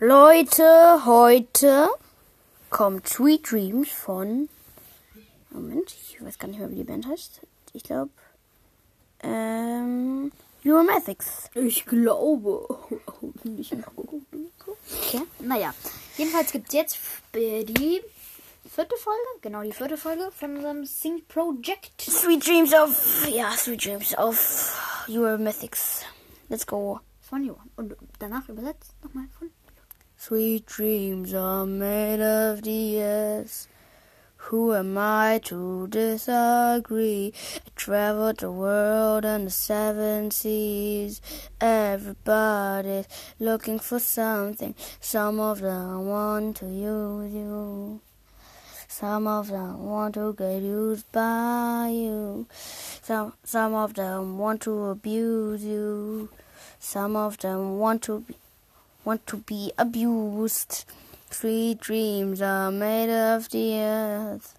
Leute, heute kommt Sweet Dreams von. Moment, ich weiß gar nicht mehr, wie die Band heißt. Ich glaube. Ähm. Euromathics. Ich glaube. Nicht. Okay. Naja, jedenfalls gibt es jetzt äh, die vierte Folge, genau die vierte Folge von unserem Sing Project. Sweet Dreams of. Ja, Sweet Dreams of Euromathics. Let's go. Von Johann. Und danach übersetzt nochmal von. Sweet dreams are made of the. Who am I to disagree? I traveled the world and the seven seas. Everybody's looking for something. Some of them want to use you. Some of them want to get used by you. Some some of them want to abuse you. Some of them want to be want to be abused. Sweet dreams are made of the earth.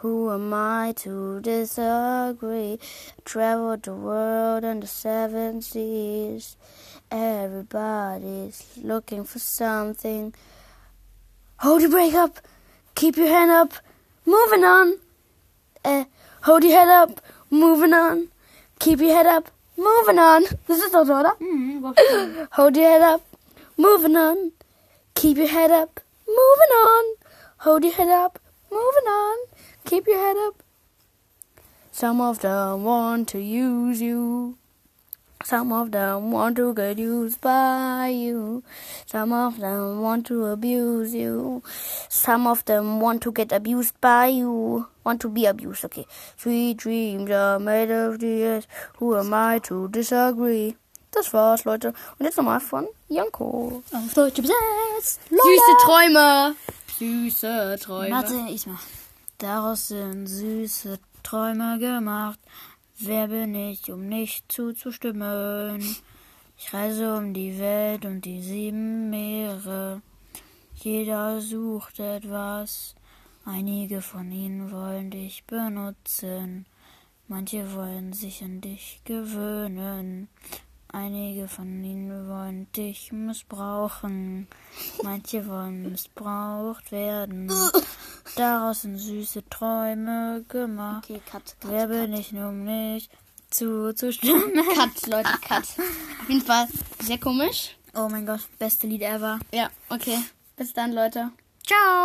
Who am I to disagree? I traveled the world and the seven seas. Everybody's looking for something. Hold your break up. Keep your hand up. Moving on. Uh, hold your head up. Moving on. Keep your head up. Moving on. Das ist doch so, oder? Hold your head up. Moving on. Keep your head up. Moving on. Hold your head up. Moving on. Keep your head up. Some of them want to use you. Some of them want to get used by you. Some of them want to abuse you. Some of them want to get abused by you. Want to be abused, okay. Sweet dreams are made of the earth. Who am I to disagree? Das war's, Leute. Und jetzt nochmal von Janko. Auf Deutsch übersetzt. Süße Träume. Süße Träume. Warte, ich mach. Daraus sind süße Träume gemacht. Wer bin ich, um nicht zuzustimmen? Ich reise um die Welt und die sieben Meere. Jeder sucht etwas. Einige von ihnen wollen dich benutzen. Manche wollen sich an dich gewöhnen. Einige von ihnen wollen dich missbrauchen. Manche wollen missbraucht werden. Daraus sind süße Träume gemacht. Okay, cut, cut, Wer bin ich nur, um nicht zuzustimmen? Cut, Leute, cut. Auf jeden Fall sehr komisch. Oh mein Gott, beste Lied ever. Ja, okay. Bis dann, Leute. Ciao!